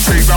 It's a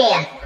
idea.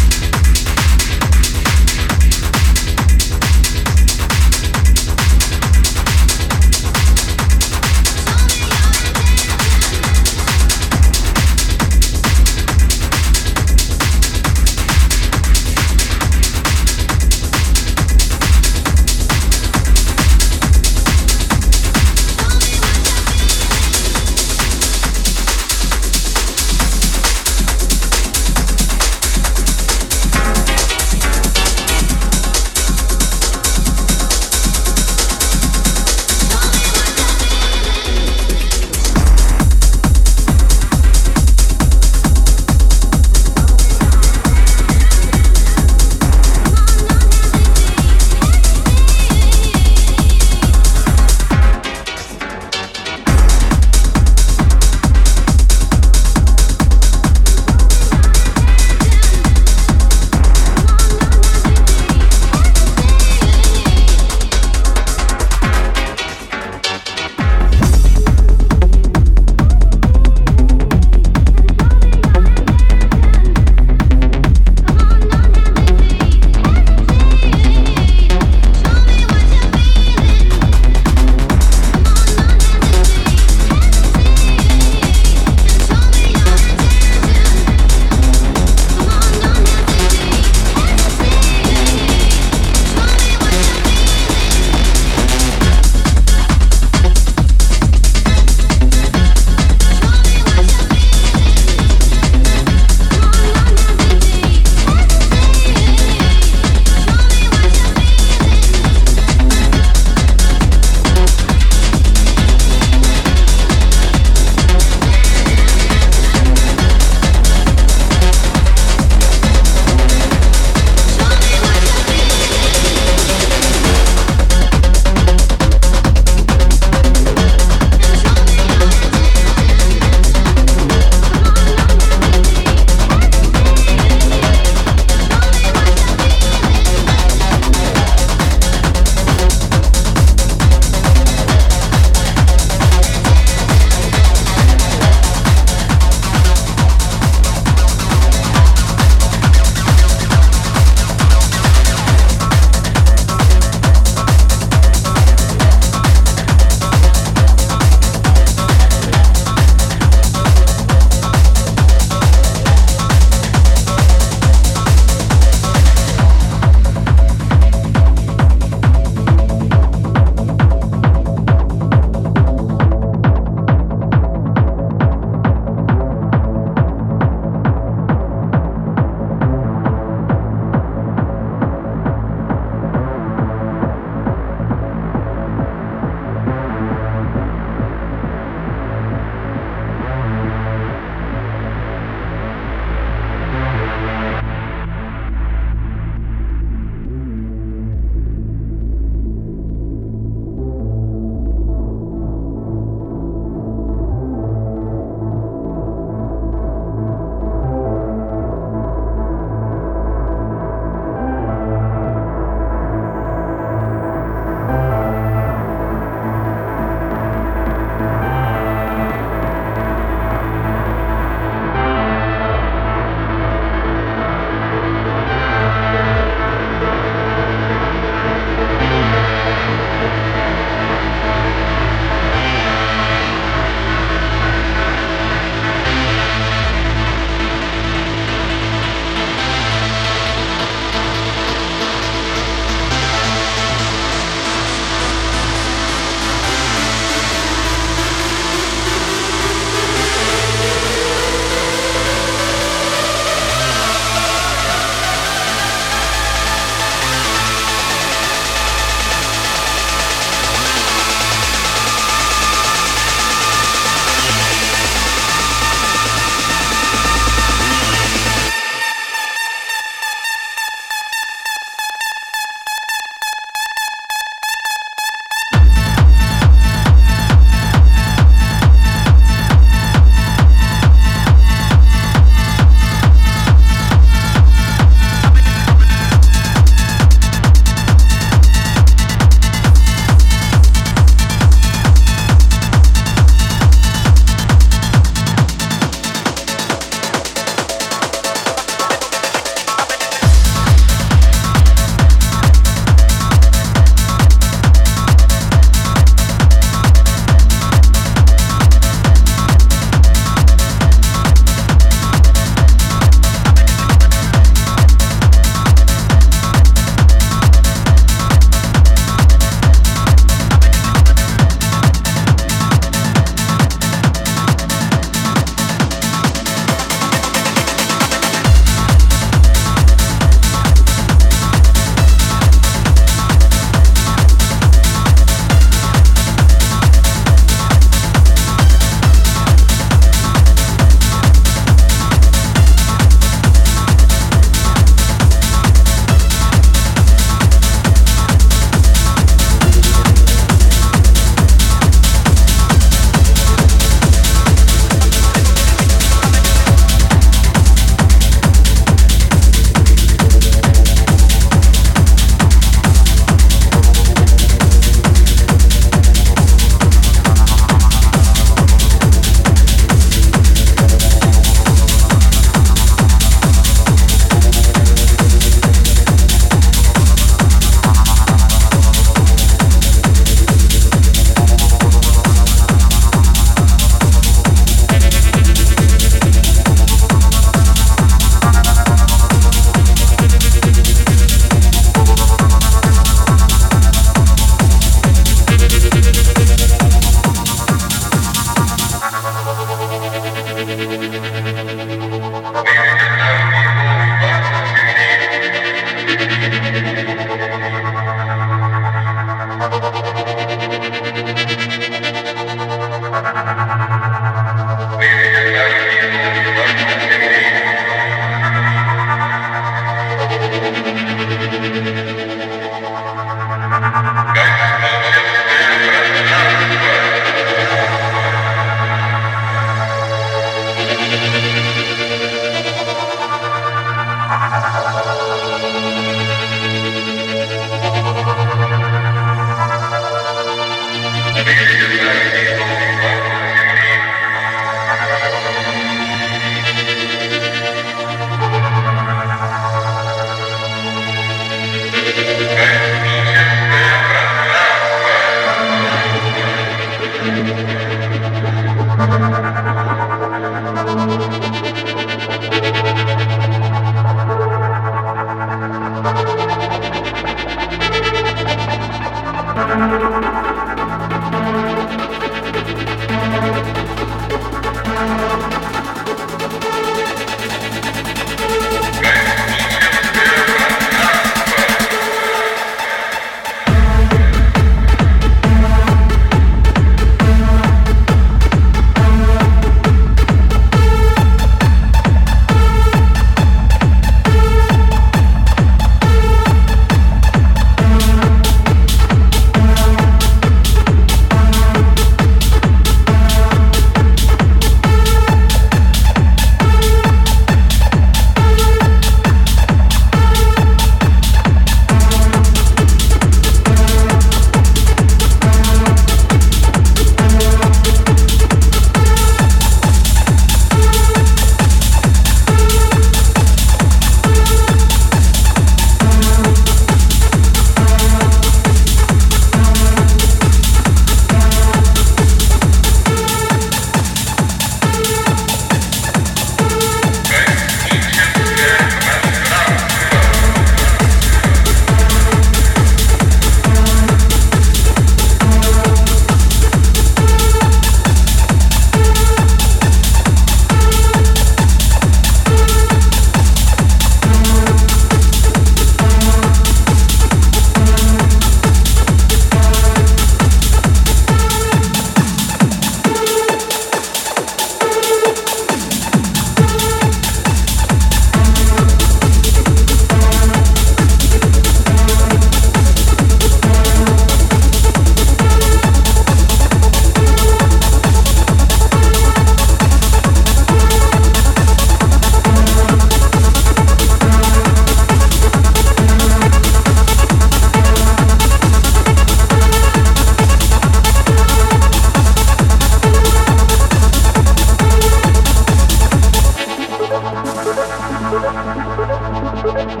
Thank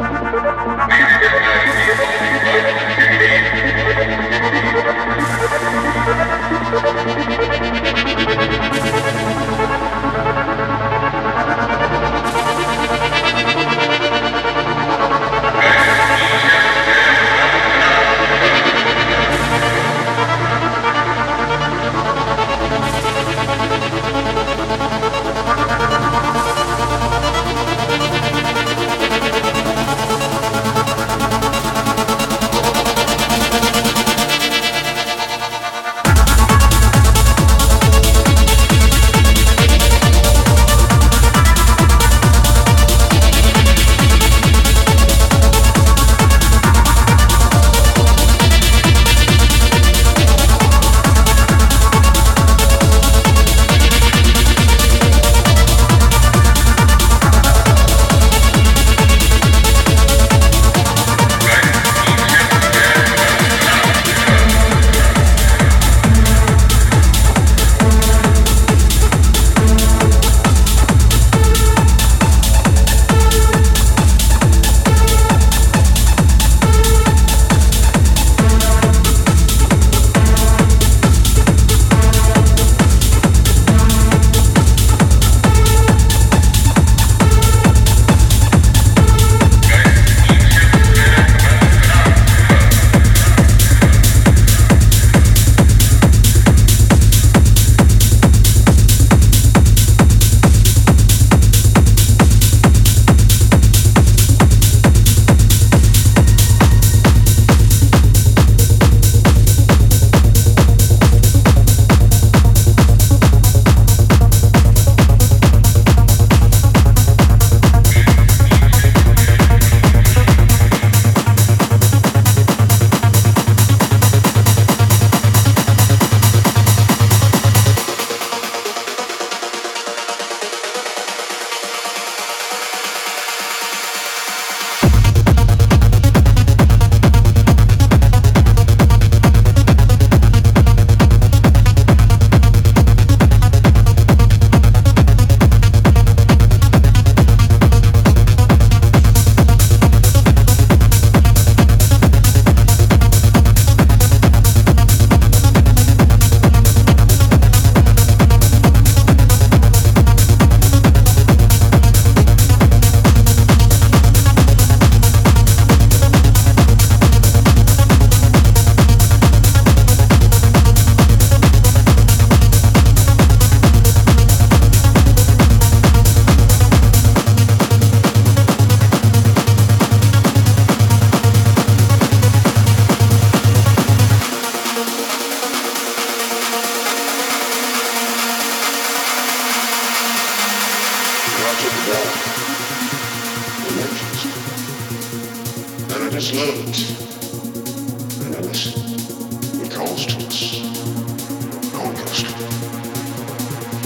you.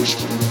Música